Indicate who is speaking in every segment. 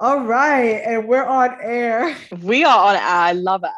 Speaker 1: All right, and we're on air.
Speaker 2: We are on air. I love it.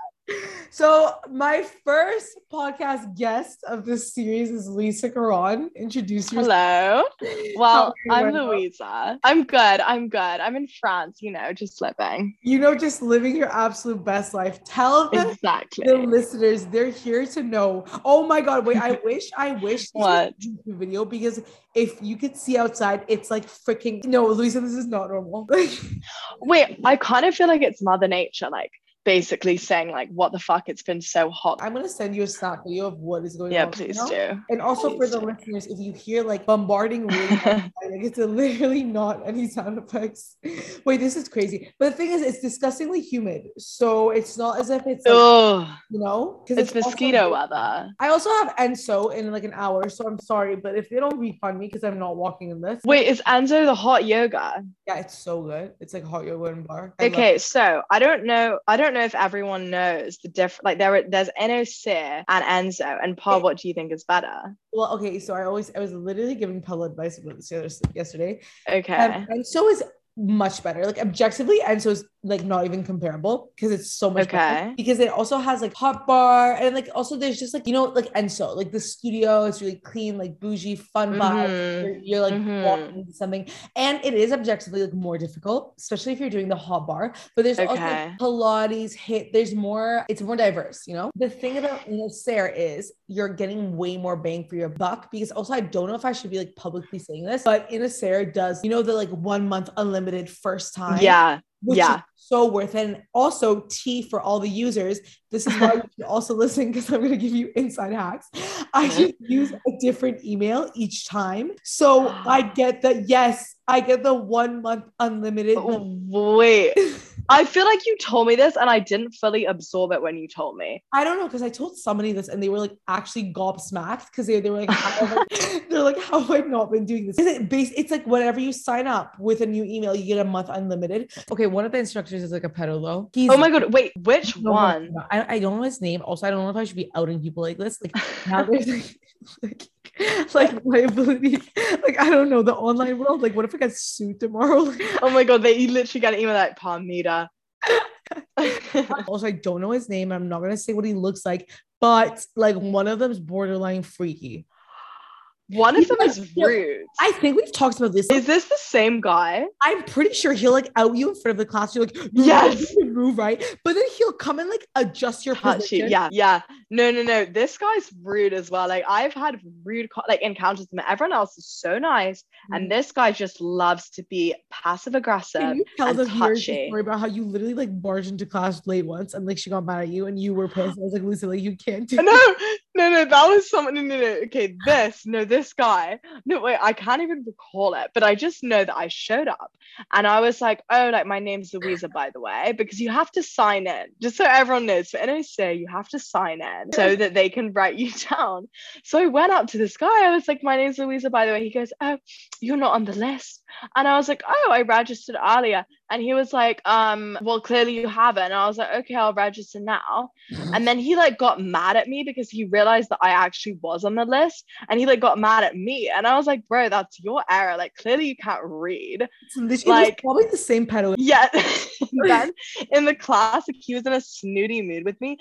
Speaker 1: So, my first podcast guest of this series is Lisa Carron. Introduce yourself.
Speaker 2: Hello. Well, I'm? Louisa. I'm good. I'm good. I'm in France, you know, just living.
Speaker 1: You know, just living your absolute best life. Tell the,
Speaker 2: Exactly.
Speaker 1: the listeners they're here to know. Oh my God! Wait, I wish, I wish
Speaker 2: What?
Speaker 1: video because if you could see outside, it's like freaking. No, Lisa, this is not normal.
Speaker 2: Wait, I kind of feel like it's Mother Nature, like basically saying, like, what the fuck? It's been so hot.
Speaker 1: I'm gonna send you a snap video of what is going
Speaker 2: Yeah,
Speaker 1: on. right
Speaker 2: please
Speaker 1: now.
Speaker 2: do.
Speaker 1: And also for the
Speaker 2: do.
Speaker 1: listeners, if you hear like bombarding outside, like it's literally not any sound effects. Wait, this is crazy. But the thing is, it's disgustingly humid, so it's not as if it's like, you know, because
Speaker 2: it's mosquito weather.
Speaker 1: I also have Enso in like an hour, so I'm sorry, but if they don't refund me because I'm not walking in this,
Speaker 2: Wait, is Enso the hot yoga?
Speaker 1: yeah, it's so good. It's like hot yoga and bar. I
Speaker 2: Okay, so I don't know. I don't know if everyone knows the different. Like there, there's NOC and Enso. And Paul, what do you think is better?
Speaker 1: Well, okay, so I always I was literally giving Paul advice about this yesterday.
Speaker 2: Okay.
Speaker 1: Um, Enso is much better. Like objectively, Enso is like not even comparable because it's so much better.
Speaker 2: Okay.
Speaker 1: Because it also has like hot bar and like also there's just like you know like and so like the studio is really clean like bougie fun vibe.
Speaker 2: Mhm.
Speaker 1: You're, you're, like
Speaker 2: Mhm.
Speaker 1: walking into something and it is objectively like more difficult, especially if you're doing the hot bar. But there's also like, Pilates, HIIT. There's more. It's more diverse. You know the thing about Sarah is you're getting way more bang for your buck because also I don't know if I should be like publicly saying this, but Sarah does you know the like one month unlimited first time
Speaker 2: Yeah.
Speaker 1: Which
Speaker 2: Yeah.
Speaker 1: is so worth it. And also tea for all the users. This is why you should also listen because I'm going to give you inside hacks. I uh-huh. just use a different email each time. So I get the yes, I get the one month unlimited.
Speaker 2: Wait. I feel like you told me this and I didn't fully absorb it when you told me.
Speaker 1: I don't know because I told somebody this and they were like actually gobsmacked because they, they were like, how have they're like, how have I not been doing this? Is it based? It's like whenever you sign up with a new email, you get a month unlimited. Okay, one of the instructors is like a pedalo. He's
Speaker 2: Oh my god, wait, which oh
Speaker 1: No, no,
Speaker 2: one?
Speaker 1: I, I don't know his name. Also, I don't know if I should be outing people like this. Like now there's like, like, like my ability. Like I don't know the online world. Like what if I get sued tomorrow?
Speaker 2: Oh my god, they literally got an email like Palmita.
Speaker 1: also, I don't know his name. I'm not gonna say what he looks like, but like one of them's borderline freaky.
Speaker 2: One of them is rude.
Speaker 1: I think we've talked about this.
Speaker 2: Is this the same guy?
Speaker 1: I'm pretty sure he'll like out you in front of the class. You're like,
Speaker 2: Yes.
Speaker 1: move, move right, but then he'll come and like adjust your position.
Speaker 2: Yeah, yeah. No, no, no. This guy's rude as well. Like I've had rude co- like encounters with him. Everyone else is so nice, and mm. this guy just loves to be passive aggressive.
Speaker 1: Can you tell
Speaker 2: and
Speaker 1: the viewers story about how you literally like barged into class late once and like she got mad at you and you were pissed? I was like, Lucy, like you can't do
Speaker 2: no, no, no, that was someone. No, no, no. Okay, this, no, this guy. No, wait, I can't even recall it, but I just know that I showed up and I was like, oh, like my name's Louisa, by the way, because you have to sign in, just so everyone knows. For NOC, you have to sign in so that they can write you down. So I went up to this guy. I was like, my name's Louisa, by the way. He goes, oh, you're not on the list. And I was like, oh, I registered earlier. And he was like, um, well, clearly you haven't. And I was like, okay, I'll register now. And then he like got mad at me because he realized that I actually was on the list and he like got mad at me. And I was like, bro, that's your error. Like clearly you can't read.
Speaker 1: It's literally- it was
Speaker 2: Like-
Speaker 1: probably the same pedo.
Speaker 2: Yeah. then in the class, like, he was in a snooty mood with me.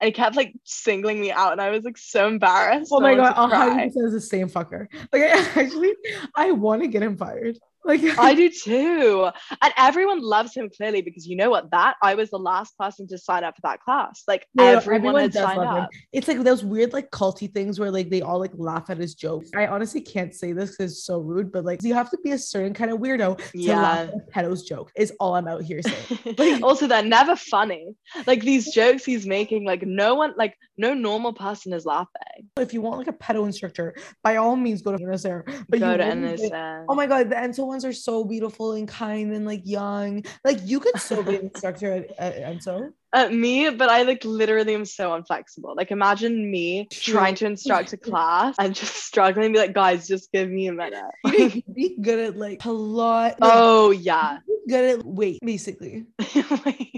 Speaker 2: And he kept like singling me out, and I was like so embarrassed.
Speaker 1: Oh my god,
Speaker 2: wanted to
Speaker 1: a hundred
Speaker 2: cry.
Speaker 1: the same fucker. Like I actually, I want to get him fired. Like
Speaker 2: I do too. And everyone loves him clearly because you know what? That I was the last person to sign up for that class. Like
Speaker 1: No,
Speaker 2: everyone,
Speaker 1: does
Speaker 2: signed
Speaker 1: love him.
Speaker 2: up.
Speaker 1: It's like those weird like culty things where like they all like laugh at his jokes. I honestly can't say this because it's so rude, but like you have to be a certain kind of weirdo to laugh
Speaker 2: Yeah.
Speaker 1: at pedo's joke. Is all I'm out here saying. Like-
Speaker 2: also, they're never funny. Like these jokes he's making, like no one, like no normal person is laughing.
Speaker 1: if you want like a pedo instructor, by all means go to NSR. But
Speaker 2: Go
Speaker 1: you
Speaker 2: to NSA.
Speaker 1: Oh my god, the Enso ones are so beautiful and kind and like young. Like you could still be an instructor at, at.
Speaker 2: Uh, me, but I like literally am so inflexible. Like imagine me trying to instruct a class and just struggling, be like, guys, just give me a minute.
Speaker 1: You be good at like a lot. Like,
Speaker 2: oh yeah.
Speaker 1: good at weight, basically.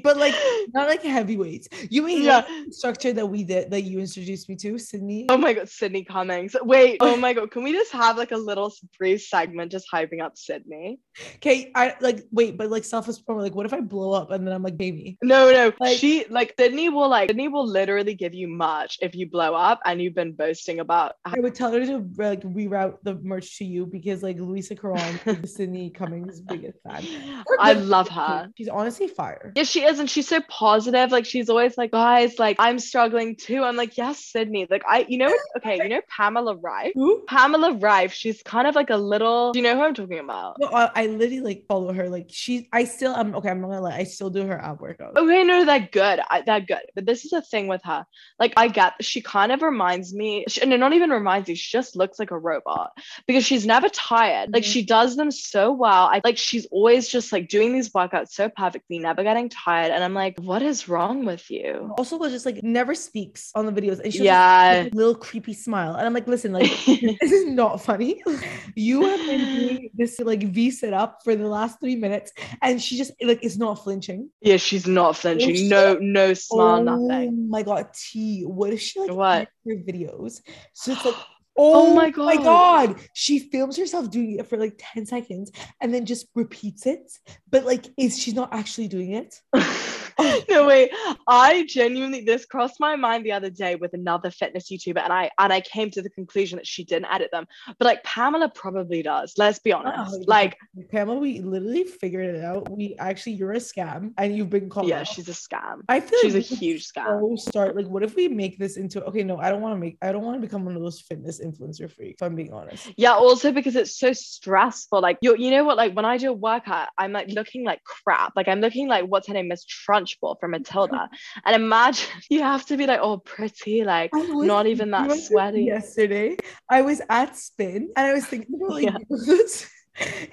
Speaker 1: But like not like heavyweights. You mean
Speaker 2: Yeah.
Speaker 1: structure that we did that you introduced me to, Sydney?
Speaker 2: Oh my god, Sydney Cummings. Wait, oh my god, can we just have like a little brief segment just hyping up Sydney?
Speaker 1: Okay, I like wait, but like self promo, like what if I blow up and then I'm like, baby?
Speaker 2: No, no.
Speaker 1: Like-
Speaker 2: she like Sydney will like Sydney will literally give you much if you blow up and you've been boasting about
Speaker 1: I would tell her to like reroute the merch to you because like Luisa Carron Sydney Cummings' biggest fan.
Speaker 2: I love her.
Speaker 1: She's honestly fire.
Speaker 2: Yeah, she is, and she's so positive. Like she's always like, guys, like I'm struggling too. I'm like, yes, Sydney. Like I, you know, okay, you know Pamela Reif.
Speaker 1: Who?
Speaker 2: Pamela Reif. She's kind of like a little. Do you know who I'm talking about?
Speaker 1: No, I, I literally like follow her. Like she, I still, I'm okay. I'm not gonna lie. I still do her ab workout.
Speaker 2: Okay, no, good. I, they're good. But this is the thing with her. Like, I get she kind of reminds me. She, no, not even reminds me. She just looks like a robot because she's never tired. Like
Speaker 1: Mhm.
Speaker 2: she does them so well. I like she's always just like doing these workouts so perfectly, never getting tired. And I'm like, what is wrong with you?
Speaker 1: Also, was just like never speaks on the videos, and she
Speaker 2: Yeah.
Speaker 1: a little creepy smile, and I'm like, listen, like this is not funny. You have been doing this like V sit up for the last three minutes, and she just like is not flinching.
Speaker 2: yeah, she's not flinching.
Speaker 1: shit.
Speaker 2: No, no smile,
Speaker 1: oh
Speaker 2: nothing.
Speaker 1: my god, T. What if she like
Speaker 2: What?
Speaker 1: her videos? So it's like.
Speaker 2: Oh
Speaker 1: Oh,
Speaker 2: my
Speaker 1: my
Speaker 2: God.
Speaker 1: god. She films herself doing it for like 10 seconds and then just repeats it. But like is she's not actually doing it?
Speaker 2: no wait i genuinely this crossed my mind the other day with another fitness youtuber and i and i came to the conclusion that she didn't edit them but like pamela probably does let's be oh, honest
Speaker 1: Oh,
Speaker 2: like
Speaker 1: Pamela, we literally figured it out. We actually you're a scam and you've been called.
Speaker 2: yeah
Speaker 1: out.
Speaker 2: she's a scam
Speaker 1: I feel
Speaker 2: she's
Speaker 1: like
Speaker 2: a huge scam.
Speaker 1: so start like what if we make this into okay no I don't want to make I don't want to become one of those fitness influencer freaks if I'm being honest.
Speaker 2: yeah also because it's so stressful. Like you you know what like when i do a workout i'm like looking like crap. Like i'm looking like what's her name miss trunchbull from matilda. And imagine you have to be like all pretty like
Speaker 1: was-
Speaker 2: not even that sweaty.
Speaker 1: Yesterday, I was at Spin and I was thinking about like
Speaker 2: Yeah.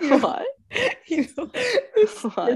Speaker 1: you know,
Speaker 2: what
Speaker 1: you know?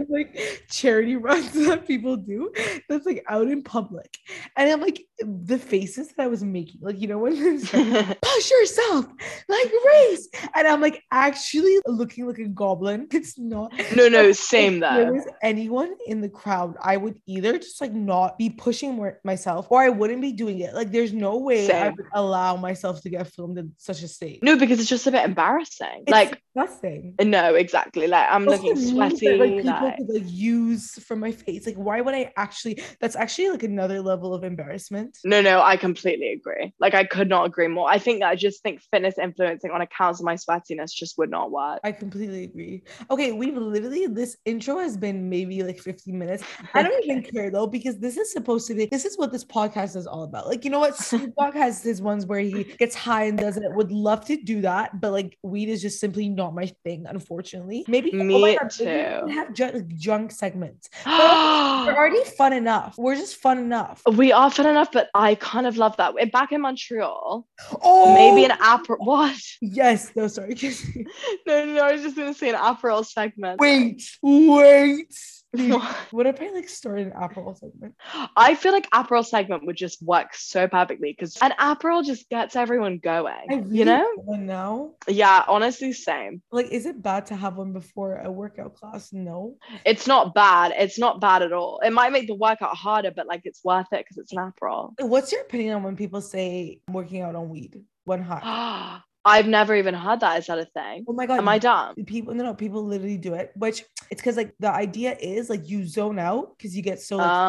Speaker 1: Like charity runs that people do that's like out in public, and I'm like the faces that I was making, like you know when it's like, push yourself, like race, and I'm like actually looking like a goblin. It's not.
Speaker 2: no no
Speaker 1: If
Speaker 2: same
Speaker 1: there
Speaker 2: though
Speaker 1: was anyone in the crowd, I would either just like not be pushing more myself or I wouldn't be doing it. Like there's no way I would allow myself to get filmed in such a state.
Speaker 2: no because it's just a bit embarrassing
Speaker 1: It's
Speaker 2: like
Speaker 1: disgusting.
Speaker 2: No, exactly. Like I'm looking sweaty.
Speaker 1: that, like people
Speaker 2: like-
Speaker 1: could like use for my face. Like, why would I actually? That's actually like another level of embarrassment.
Speaker 2: no, no, I completely agree. Like I could not agree more. I think I just think fitness influencing on accounts of my sweatiness just would not work.
Speaker 1: I completely agree. Okay, we've literally this intro has been maybe like 15 minutes. I don't even care though, because this is supposed to be this is what this podcast is all about. Like, you know what? Snoop Dogg has his ones where he gets high and does it. Would love to do that, but like weed is just simply not my thing, unfortunately. Maybe oh my
Speaker 2: Me
Speaker 1: God,
Speaker 2: too.
Speaker 1: have ju- junk segments. They're already fun enough. We're just fun enough.
Speaker 2: we are fun enough, but I kind of love that. Back in Montreal,
Speaker 1: Oh,
Speaker 2: maybe an oh! Aperol. What?
Speaker 1: Yes. No, sorry.
Speaker 2: No, no, I was just gonna say an Aperol segment.
Speaker 1: wait, wait.
Speaker 2: What?
Speaker 1: If I like started an Apple segment?
Speaker 2: I feel like Aperol segment would just work so perfectly because an Aperol just gets everyone going.
Speaker 1: Really
Speaker 2: you know?
Speaker 1: now.
Speaker 2: Yeah, honestly, same.
Speaker 1: Like, is it bad to have one before a workout class? No.
Speaker 2: It's not bad. It's not bad at all. It might make the workout harder, but like it's worth it because it's an Aperol.
Speaker 1: What's your opinion on when people say working out on weed? One high.
Speaker 2: I've never even heard that. Is that a thing?
Speaker 1: Oh my god.
Speaker 2: Am I dumb?
Speaker 1: People no no people literally do it, which it's because like the idea is like you zone out because you get so like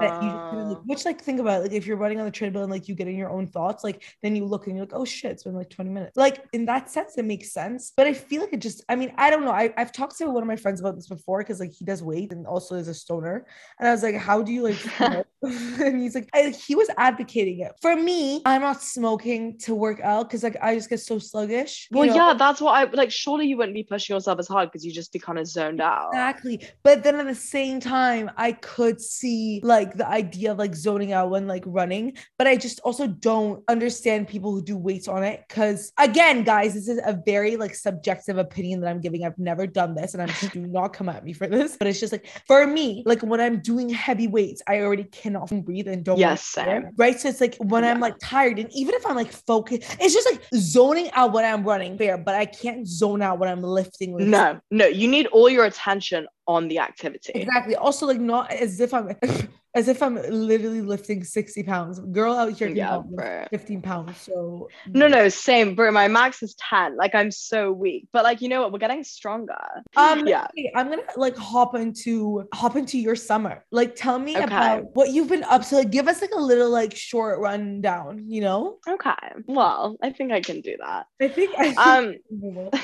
Speaker 1: that you like,
Speaker 2: Uh,
Speaker 1: which like think about it, like if you're running on the treadmill and like you get in your own thoughts like then you look and you're like oh shit it's been like 20 minutes like in that sense it makes sense but I feel like it just I mean I don't know I, I've talked to one of my friends about this before because like he does weight and also is a stoner and I was like how do you like and he's like I, he was advocating it for me I'm not smoking to work out because like I I just get so sluggish.
Speaker 2: Well,
Speaker 1: know?
Speaker 2: yeah, that's what I like. Surely you wouldn't be pushing yourself as hard because you just be kind of zoned out.
Speaker 1: Exactly. But then at the same time, I could see like the idea of like zoning out when like running, but I just also don't understand people who do weights on it. Cause again, guys, this is a very like subjective opinion that I'm giving. I've never done this and I'm just do not come at me for this. But it's just like for me, like when I'm doing heavy weights, I already cannot breathe and don't
Speaker 2: Yes,
Speaker 1: wanna breathe,
Speaker 2: same.
Speaker 1: right. So it's like when I'm like tired, and even if I'm like focused, it's just like zoning out when I'm running fair, but I can't zone out when I'm lifting. lifting.
Speaker 2: No, no, you need all your attention on the activity.
Speaker 1: Exactly. Also, like not as if I'm as if I'm literally lifting 60 pounds. Girl out here
Speaker 2: Yeah,
Speaker 1: not 15 pounds. So
Speaker 2: No, no, same, bro. My max is 10. Like I'm so weak. But like, you know what? We're getting stronger.
Speaker 1: um
Speaker 2: Yeah.
Speaker 1: okay, I'm gonna like hop into hop into your summer. Like tell me
Speaker 2: Okay.
Speaker 1: about what you've been up to. Like give us like a little like short rundown, you know?
Speaker 2: Okay. Well, I think I can do that.
Speaker 1: I think I
Speaker 2: Um.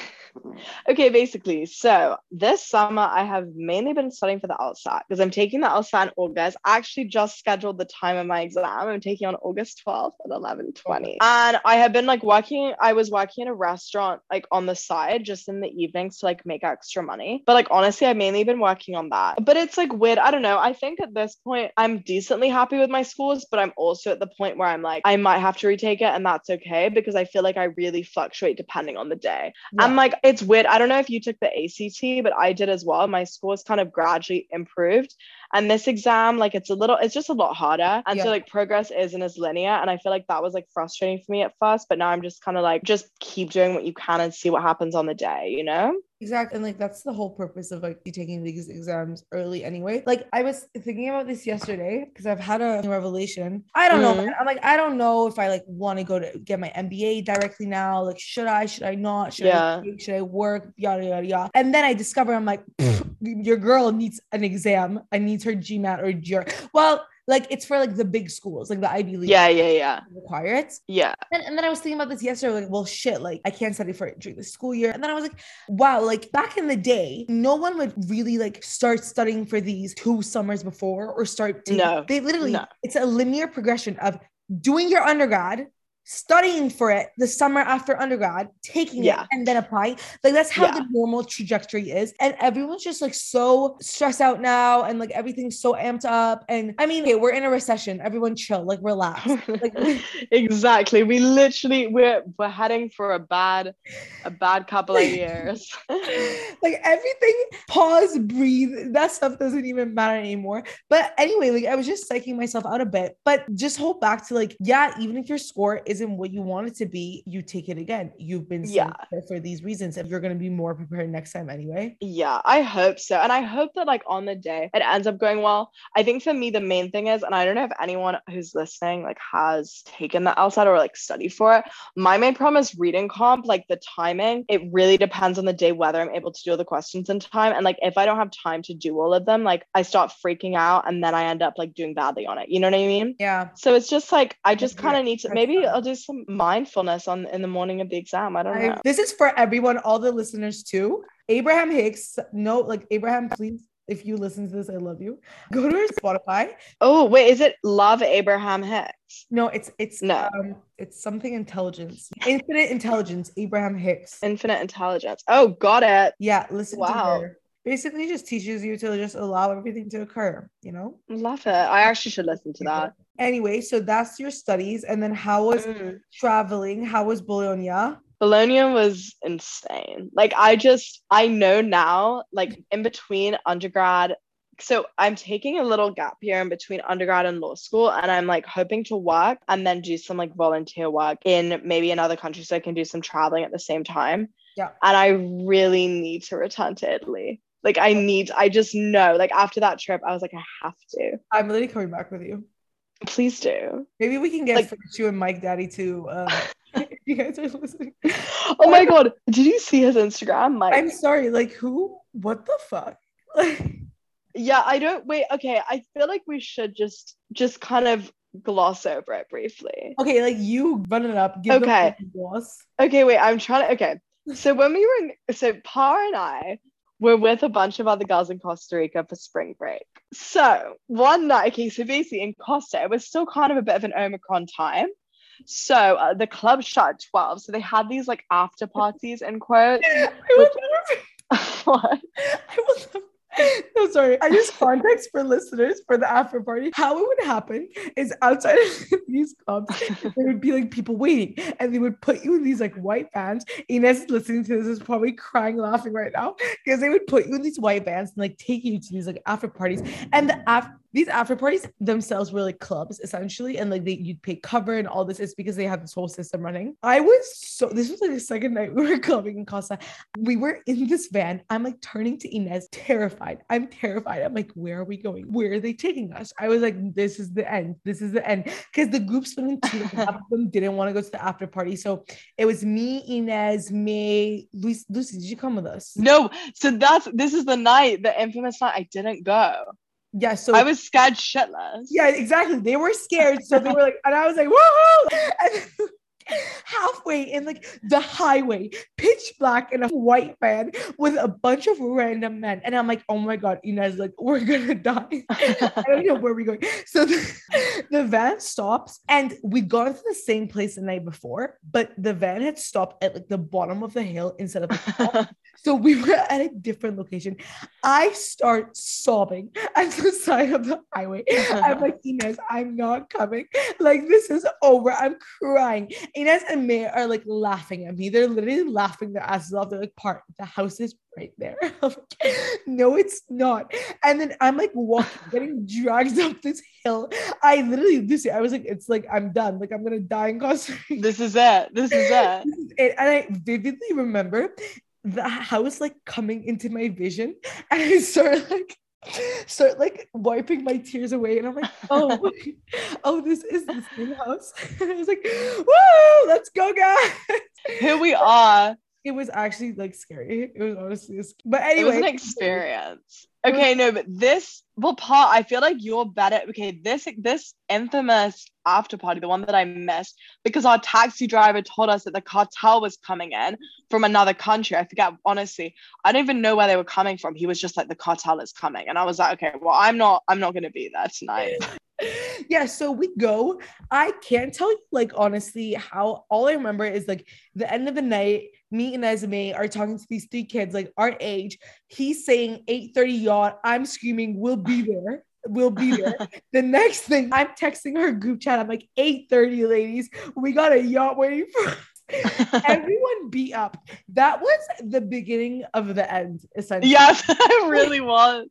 Speaker 2: okay, basically, so this summer I have mainly been studying for the LSAT because I'm taking the LSAT in August. I actually just scheduled the time of my exam. I'm taking on August 12th at 11:20. And I have been like working, I was working in a restaurant like on the side just in the evenings to like make extra money. But like honestly, I've mainly been working on that. But it's like weird. I don't know. I think at this point I'm decently happy with my scores, but I'm also at the point where I'm like, I might have to retake it, and that's okay because I feel like I really fluctuate depending on the day. I'm like, it's weird. I don't know if you took the ACT, but I did as well. My scores kind of gradually improved. And this exam, like, it's a little, it's just a lot harder. And
Speaker 1: Yeah.
Speaker 2: so, like, progress isn't as linear. And I feel like that was like frustrating for me at first. But now I'm just kind of like, just keep doing what you can and see what happens on the day, you know?
Speaker 1: Exactly. And like that's the whole purpose of like you taking these exams early anyway. Like I was thinking about this yesterday because I've had a revelation. I don't know.
Speaker 2: Mhm.
Speaker 1: man. I'm like, I don't know if I like want to go to get my MBA directly now. Like, should I? Should I not? Should
Speaker 2: Yeah.
Speaker 1: I should I work? Yada yada yada. And then I discover I'm like, your girl needs an exam. I needs her GMAT or GRE. Well, like it's for like the big schools, like the Ivy League
Speaker 2: Yeah, yeah, yeah.
Speaker 1: require it.
Speaker 2: Yeah.
Speaker 1: And, and then I was thinking about this yesterday, like, well, shit, like I can't study for it during the school year. And then I was like, wow, like back in the day, no one would really like start studying for these two summers before or start. taking-
Speaker 2: No,
Speaker 1: they literally,
Speaker 2: no.
Speaker 1: it's a linear progression of doing your undergrad, studying for it the summer after undergrad, taking
Speaker 2: Yeah.
Speaker 1: it, and then applying. Like that's how
Speaker 2: Yeah.
Speaker 1: the normal trajectory is. And everyone's just like so stressed out now, and like everything's so amped up. And I mean, okay, we're in a recession. Everyone chill, like relax. Like
Speaker 2: exactly. We literally we're we're heading for a bad a bad couple of years.
Speaker 1: like everything pause breathe that stuff doesn't even matter anymore but anyway like i was just psyching myself out a bit but just hold back to like yeah even if your score isn't what you want it to be you take it again you've been
Speaker 2: Yeah.
Speaker 1: for these reasons and you're going to be more prepared next time anyway
Speaker 2: Yeah, I hope so. And I hope that like on the day it ends up going well. I think for me the main thing is, and I don't know if anyone who's listening like has taken the LSAT or like studied for it. My main problem is reading comp, like the timing. It really depends on the day whether I'm able to do all the questions in time. And like if I don't have time to do all of them, like I start freaking out and then I end up like doing badly on it. You know what I mean?
Speaker 1: yeah
Speaker 2: So it's just like I just kind of need to maybe. I'll do some mindfulness on in the morning of the exam. I don't
Speaker 1: I-
Speaker 2: know.
Speaker 1: this is for everyone all the listeners too abraham hicks no like abraham please if you listen to this i love you go to her spotify
Speaker 2: Oh wait, is it Love Abraham Hicks?
Speaker 1: no it's it's
Speaker 2: No.
Speaker 1: um it's something intelligence infinite intelligence abraham hicks
Speaker 2: Infinite Intelligence. Oh, got it.
Speaker 1: Yeah, listen
Speaker 2: Wow.
Speaker 1: to her. Basically, just teaches you to just allow everything to occur, you know?
Speaker 2: Love it. I actually should listen to that.
Speaker 1: Anyway, so that's your studies. And then how was
Speaker 2: Mm.
Speaker 1: traveling? How was Bologna?
Speaker 2: Bologna was insane. Like I just I know now, like in between undergrad. So I'm taking a little gap year in between undergrad and law school, and I'm like hoping to work and then do some like volunteer work in maybe another country so I can do some traveling at the same time.
Speaker 1: Yeah.
Speaker 2: And I really need to return to Italy. Like I need, I just know, like after that trip, I was like, I have to.
Speaker 1: I'm literally coming back with you.
Speaker 2: Please do.
Speaker 1: Maybe we can get
Speaker 2: Like-
Speaker 1: you and Mike Daddy to uh if you guys are listening.
Speaker 2: Oh my god, did you see his Instagram? Like
Speaker 1: I'm sorry, like who? What the fuck?
Speaker 2: yeah, I don't wait, okay. I feel like we should just just kind of gloss over it briefly.
Speaker 1: okay, like you run it up. Give
Speaker 2: Okay.
Speaker 1: boss.
Speaker 2: Okay, wait, I'm trying to okay. So when we were in so Par and I were with a bunch of other girls in Costa Rica for spring break. So one night, okay, so basically in Costa, it was still kind of a bit of an Omicron time. So uh, the club shut at 12. So they had these like after parties in quotes.
Speaker 1: I will
Speaker 2: Which-
Speaker 1: never
Speaker 2: what?
Speaker 1: I will never- no, sorry. I just context for listeners for the after party. How it would happen is outside of these clubs, there would be like people waiting, and they would put you in these like white vans. Ines is listening to this is probably crying, laughing right now because they would put you in these white vans and like take you to these like after parties. And the af- these after parties themselves were like clubs essentially, and like they you'd pay cover and all this is because they had this whole system running. I was so this was like the second night we were clubbing in Costa we were in this van. I'm like turning to Inez, terrified. I'm terrified. I'm like, where are we going? Where are they taking us? I was like, this is the end. This is the end. Because the group split in two. half of them didn't want to go to the after party. So it was me, Inez, May, Lucy. Lucy, did you come with us?
Speaker 2: No, so that's this is the night, the infamous night I didn't go.
Speaker 1: Yeah. So
Speaker 2: I was scared shitless.
Speaker 1: Yeah, exactly. They were scared. So they were like, and I was like, woohoo! And halfway in like the highway, pitch black in a white van with a bunch of random men. And I'm like, oh my God, Inez, like, we're gonna die. I don't know where we're going. So the, the van stops, and we'd gone to the same place the night before, but the van had stopped at like the bottom of the hill instead of the top. So we were at a different location. I start sobbing at the side of the highway. I'm like, Inez, I'm not coming. Like, this is over. I'm crying. Inez and May are like laughing at me. They're literally laughing their asses off. They're like, Part, the house is right there. Like, no, it's not. And then I'm like walking, getting dragged up this hill. I literally, Lucy, I was like, it's like, I'm done. Like, I'm going to die in Costa Rica
Speaker 2: this is it. This is it.
Speaker 1: this is it. And I vividly remember the house like coming into my vision, and I start like start like wiping my tears away, and I'm like, oh, oh, this is the same house. And I was like, woo, let's go, guys.
Speaker 2: Here we are.
Speaker 1: It was actually like scary. It was honestly, but
Speaker 2: It was an experience. Okay, no, but this well part, I feel like you're better. Okay, this this infamous after party, the one that I missed, because our taxi driver told us that the cartel was coming in from another country. I forget honestly. I don't even know where they were coming from. He was just like the cartel is coming. And I was like, okay, well, I'm not I'm not gonna be there tonight.
Speaker 1: yeah so we go i can't tell you like honestly how all i remember is like the end of the night me and Esme are talking to these three kids like our age he's saying 8:30 yacht i'm screaming we'll be there we'll be there the next thing i'm texting her group chat i'm like 8:30 ladies we got a yacht waiting for everyone beat up that was the beginning of the end essentially
Speaker 2: yes, it really was.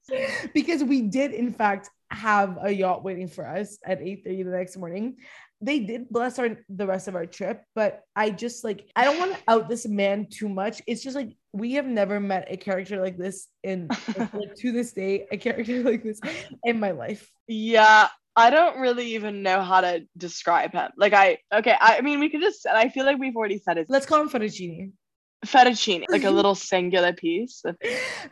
Speaker 1: because we did in fact have a yacht waiting for us at 8:30 the next morning. They did bless our the rest of our trip, but I just like I don't want to out this man too much. It's just like we have never met a character like this in like, to this day, a character like this in my life.
Speaker 2: Yeah, I don't really even know how to describe him. Like I okay, I, I mean we could just I feel like we've already said it.
Speaker 1: Let's call him fettuccine.
Speaker 2: Fettuccine, like a little singular piece. of-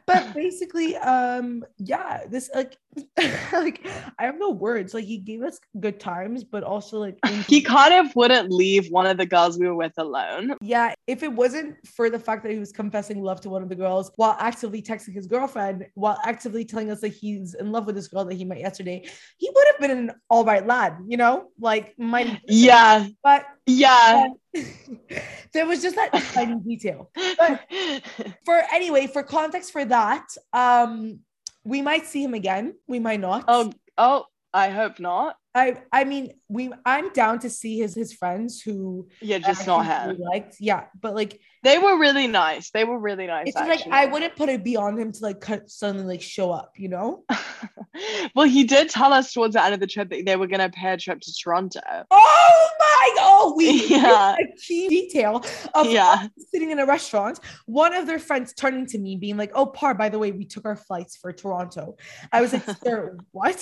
Speaker 1: But basically, um, yeah, this like like I have no words. Like he gave us good times, but also like in-
Speaker 2: He kind of wouldn't leave one of the girls we were with alone.
Speaker 1: Yeah, if it wasn't for the fact that he was confessing love to one of the girls while actively texting his girlfriend, while actively telling us that he's in love with this girl that he met yesterday, he would have been an all right lad, you know? Like my
Speaker 2: Yeah,
Speaker 1: but
Speaker 2: yeah.
Speaker 1: there was just that tiny detail. For anyway, for context for that, um, we might see him again. We might not.
Speaker 2: oh, oh, I hope not.
Speaker 1: I I mean, we I'm down to see his his friends who
Speaker 2: Yeah, just not
Speaker 1: have liked. Yeah, but like
Speaker 2: They were really nice. They were really nice.
Speaker 1: it's like. I wouldn't put it beyond him to like cut, suddenly like show up, you know?
Speaker 2: well, he did tell us towards the end of the trip that they were going to pay a trip to Toronto.
Speaker 1: Oh my oh we
Speaker 2: Yeah.
Speaker 1: a key detail of
Speaker 2: Yeah.
Speaker 1: sitting in a restaurant. One of their friends turning to me, being like, "Oh, Par, by the way, we took our flights for Toronto." I was like, "Sir, what?"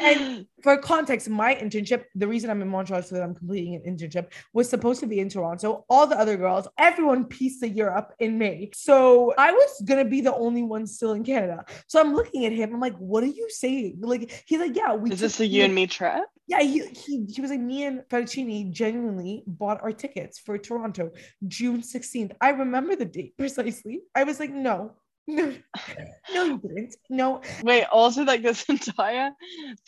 Speaker 1: And for context, my internship, the reason I'm in Montreal so that I'm completing an internship, was supposed to be in Toronto. All the other girls, everyone pieced the year up in May. So I was gonna be the only one still in Canada. So I'm looking at him. I'm like, what are you saying? Like he's like, yeah, we
Speaker 2: Is this a you and me trip?
Speaker 1: yeah, he, he he was like me and Fettuccini genuinely bought our tickets for Toronto, June 16th. I remember the date precisely. I was like, no, no, no, you didn't. No,
Speaker 2: Wait, also like this entire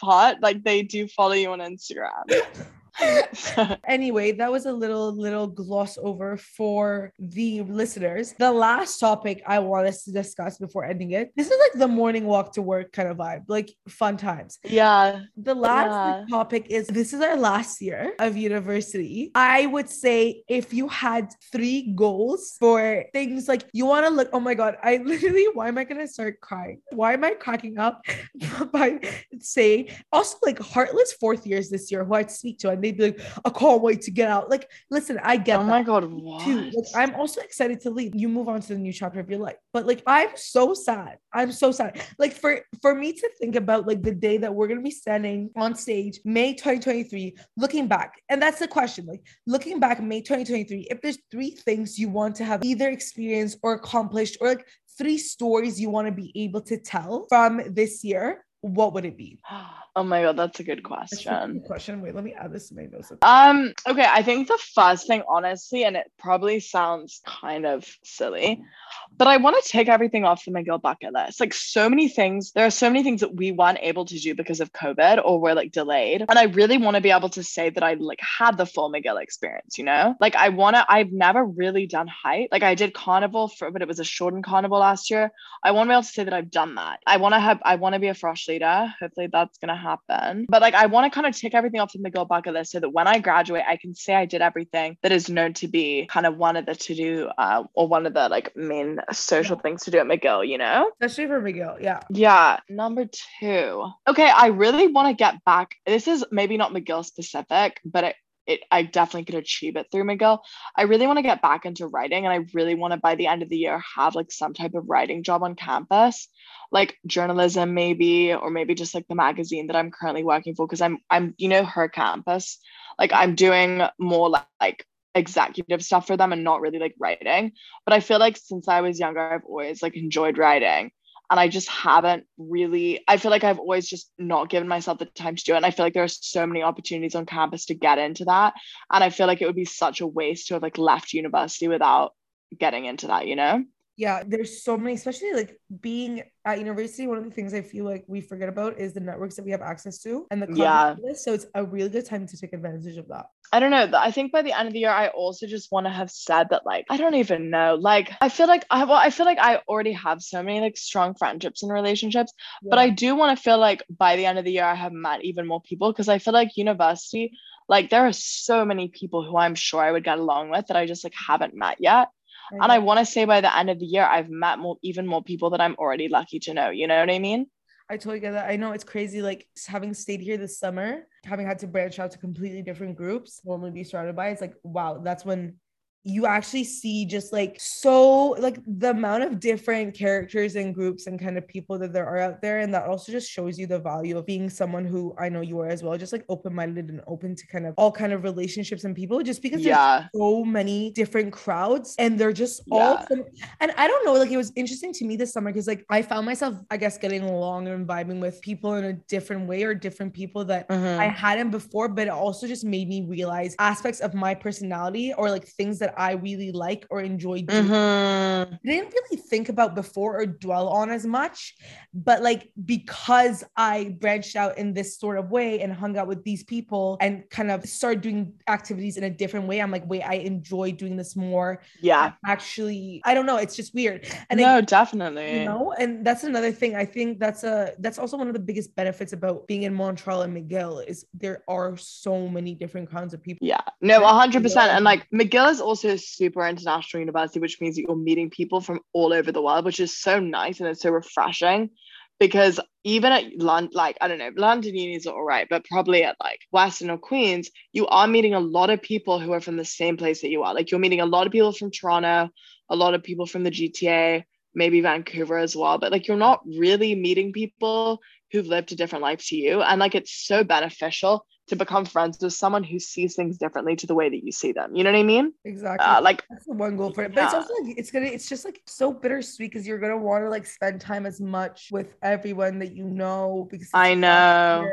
Speaker 2: part, like they do follow you on Instagram.
Speaker 1: anyway, that was a little little gloss over for the listeners. The last topic I want us to discuss before ending it. This is like the morning walk to work kind of vibe, like fun times.
Speaker 2: Yeah.
Speaker 1: The last yeah. topic is this is our last year of university. I would say if you had three goals for things like you want to look, oh my god, I literally why am I gonna start crying? Why am I cracking up by saying also like heartless fourth years this year who I'd speak to and they'd be like, I can't wait to get out. Like, listen, I get
Speaker 2: Oh my god, what? Too.
Speaker 1: Like, I'm also excited to leave. You move on to the new chapter of your life. But like I'm so sad. I'm so sad. Like for for me to think about like the day that we're gonna be standing on stage, May 2023, looking back. And that's the question. Like looking back, May 2023, if there's three things you want to have either experienced or accomplished, or like three stories you want to be able to tell from this year, what would it be?
Speaker 2: Oh my god, that's a good question.
Speaker 1: A good question. Wait, let me add this to my notes.
Speaker 2: Um, okay, I think the first thing, honestly, and it probably sounds kind of silly, but I want to take everything off the McGill bucket list. Like so many things, there are so many things that we weren't able to do because of COVID or were like delayed. And I really want to be able to say that I like had the full McGill experience, you know? Like I want to, I've never really done height. Like I did carnival for, but it was a shortened carnival last year. I want to be able to say that I've done that. I want to have, I want to be a frosh leader. Hopefully that's going to happen. But like I want to kind of tick everything off the McGill bucket list so that when I graduate, I can say I did everything that is known to be kind of one of the to do uh, or one of the like main social yeah. things to do at McGill, you know?
Speaker 1: Especially for McGill, yeah.
Speaker 2: Yeah. Number two. Okay, I really want to get back. This is maybe not McGill specific, but it it I definitely could achieve it through McGill. I really want to get back into writing and I really want to by the end of the year have like some type of writing job on campus, like journalism maybe or maybe just like the magazine that I'm currently working for because I'm I'm you know her campus. Like I'm doing more like, like executive stuff for them and not really like writing. But I feel like since I was younger, I've always like enjoyed writing. And I just haven't really, I feel like I've always just not given myself the time to do it. And I feel like there are so many opportunities on campus to get into that. And I feel like it would be such a waste to have like left university without getting into that, you know?
Speaker 1: Yeah, there's so many, especially like being at university. One of the things I feel like we forget about is the networks that we have access to and the
Speaker 2: yeah.
Speaker 1: So it's a really good time to take advantage of that.
Speaker 2: I don't know. I think by the end of the year, I also just want to have said that, like, I don't even know. Like, I feel like I well, I feel like I already have so many like strong friendships and relationships, yeah. but I do want to feel like by the end of the year, I have met even more people because I feel like university, like, there are so many people who I'm sure I would get along with that I just like haven't met yet. And I want to say by the end of the year, I've met more, even more people that I'm already lucky to know. You know what I mean?
Speaker 1: I totally get that. I know it's crazy, like having stayed here this summer, having had to branch out to completely different groups, normally be surrounded by. It's like, wow, that's when you actually see just like so like the amount of different characters and groups and kind of people that there are out there and that also just shows you the value of being someone who I know you are as well just like open-minded and open to kind of all kind of relationships and people just because yeah. there's so many different crowds and they're just all yeah. and I don't know like it was interesting to me this summer because like I found myself I guess getting along and vibing with people in a different way or different people that mm-hmm. I hadn't before but it also just made me realize aspects of my personality or like things that I really like or enjoy doing. Mm-hmm. I didn't really think about before or dwell on as much, but like because I branched out in this sort of way and hung out with these people and kind of started doing activities in a different way, I'm like, wait, I enjoy doing this more.
Speaker 2: Yeah.
Speaker 1: Actually, I don't know. It's just weird.
Speaker 2: And no, it, definitely.
Speaker 1: You know, and that's another thing. I think that's a that's also one of the biggest benefits about being in Montreal and McGill is there are so many different kinds of people.
Speaker 2: Yeah. No, hundred percent. And like McGill is also a super international university, which means that you're meeting people from all over the world, which is so nice and it's so refreshing. Because even at London, like I don't know, London unis is all right, but probably at like Western or Queens, you are meeting a lot of people who are from the same place that you are. Like you're meeting a lot of people from Toronto, a lot of people from the GTA, maybe Vancouver as well. But like you're not really meeting people who've lived a different life to you. And like it's so beneficial to become friends with someone who sees things differently to the way that you see them. You know what I mean?
Speaker 1: Exactly.
Speaker 2: Uh, like
Speaker 1: that's the one goal for it. But yeah. it's also like it's gonna it's just like so bittersweet because you're gonna want to like spend time as much with everyone that you know because
Speaker 2: I know.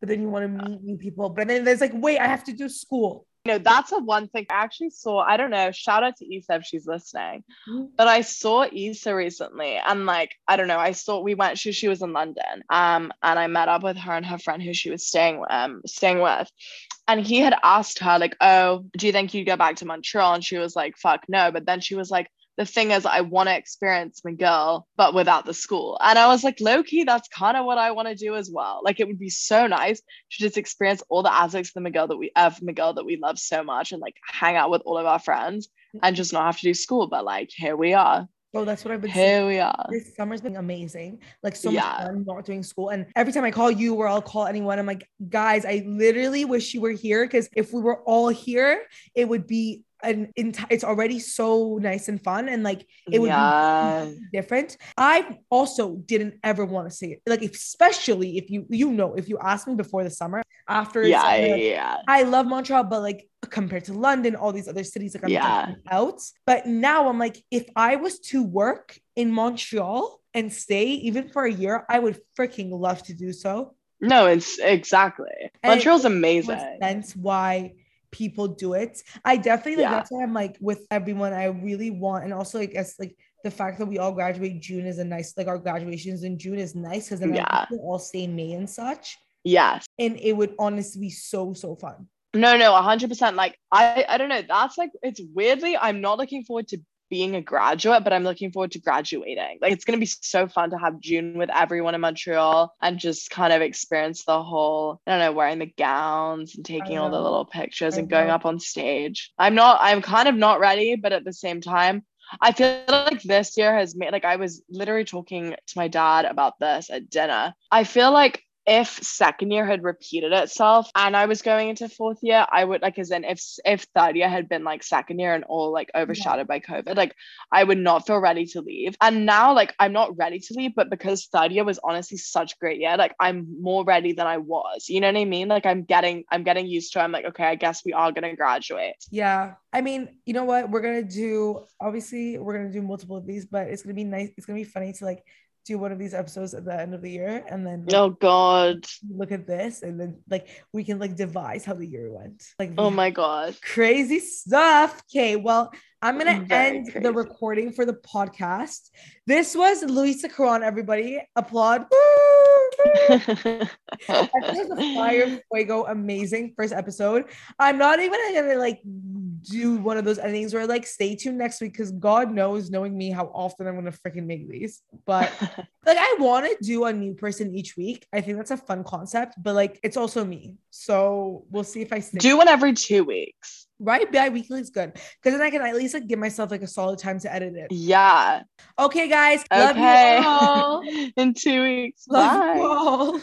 Speaker 1: but then you want to meet new people. But then there's like, wait, I have to do school
Speaker 2: know, that's a one thing I actually saw. I don't know, shout out to Issa if she's listening. Mm-hmm. But I saw Issa recently and like, I don't know, I saw we went, she, she was in London. Um, and I met up with her and her friend who she was staying um staying with. and he had asked her like, "Oh, do you think you'd go back to Montreal?" And she was like, "Fuck no." But then she was like, "The thing is, I want to experience McGill, but without the school." And I was like, "Low key, that's kind of what I want to do as well. Like, it would be so nice to just experience all the aspects of the McGill that we of McGill that we love so much, and like hang out with all of our friends, and just not have to do school. But like, here we are."
Speaker 1: Oh, that's what I've been
Speaker 2: Here
Speaker 1: saying.
Speaker 2: we are.
Speaker 1: This summer's been amazing. Like so
Speaker 2: Yeah.
Speaker 1: much fun not doing school. And every time I call you or I'll call anyone, I'm like, guys, I literally wish you were here because if we were all here, it would be an entire it's already so nice and fun and like it would
Speaker 2: yeah.
Speaker 1: be different. I also didn't ever want to see it. Like especially if you you know if you asked me before the summer after
Speaker 2: Yeah,
Speaker 1: summer,
Speaker 2: yeah.
Speaker 1: I love Montreal, but like compared to London, all these other cities, like I'm
Speaker 2: Yeah.
Speaker 1: out. But now I'm like, if I was to work in Montreal and stay even for a year, I would freaking love to do so.
Speaker 2: No, it's exactly.
Speaker 1: And
Speaker 2: Montreal's
Speaker 1: makes
Speaker 2: amazing.
Speaker 1: sense why people do it. I definitely like
Speaker 2: Yeah.
Speaker 1: that's why I'm like with everyone. I really want, and also I guess like the fact that we all graduate June is a nice like our graduations in June is nice because then
Speaker 2: Yeah.
Speaker 1: Can all stay May and such.
Speaker 2: Yes.
Speaker 1: And it would honestly be so so fun.
Speaker 2: No, no, 100%. Like, I, I don't know. That's like, it's weirdly, I'm not looking forward to being a graduate, but I'm looking forward to graduating. Like, it's going to be so fun to have June with everyone in Montreal and just kind of experience the whole, I don't know, wearing the gowns and taking all the little pictures and going up on stage. I'm not, I'm kind of not ready, but at the same time, I feel like this year has made, like, I was literally talking to my dad about this at dinner. I feel like if second year had repeated itself and I was going into fourth year, I would like as in if if third year had been like second year and all like overshadowed by COVID, like I would not feel ready to leave. And now like I'm not ready to leave, but because third year was honestly such a great year, like I'm more ready than I was. You know what I mean? Like I'm getting I'm getting used to it. I'm like, okay, I guess we are gonna graduate.
Speaker 1: Yeah. I mean, you know what? We're gonna do obviously we're gonna do multiple of these, but it's gonna be nice. It's gonna be funny to like do one of these episodes at the end of the year and then like,
Speaker 2: Oh god.
Speaker 1: look at this and then like we can like devise how the year went. Like
Speaker 2: Oh my god.
Speaker 1: crazy stuff. Okay, well, I'm gonna
Speaker 2: Very
Speaker 1: end
Speaker 2: crazy.
Speaker 1: the recording for the podcast. This was Luisa Carron, everybody. Applaud. I think the Fire Fuego amazing first episode. I'm not even gonna like do one of those endings where like stay tuned next week because God knows, knowing me, how often I'm gonna freaking make these. But like I want to do a new person each week. I think that's a fun concept, but like it's also me. So we'll see if I stick.
Speaker 2: Do one every two weeks.
Speaker 1: right bi-weekly is good because then I can at least like give myself like a solid time to edit it.
Speaker 2: Yeah.
Speaker 1: Okay, guys. Love
Speaker 2: Okay.
Speaker 1: you all.
Speaker 2: In two weeks.
Speaker 1: Love
Speaker 2: Bye.
Speaker 1: you all.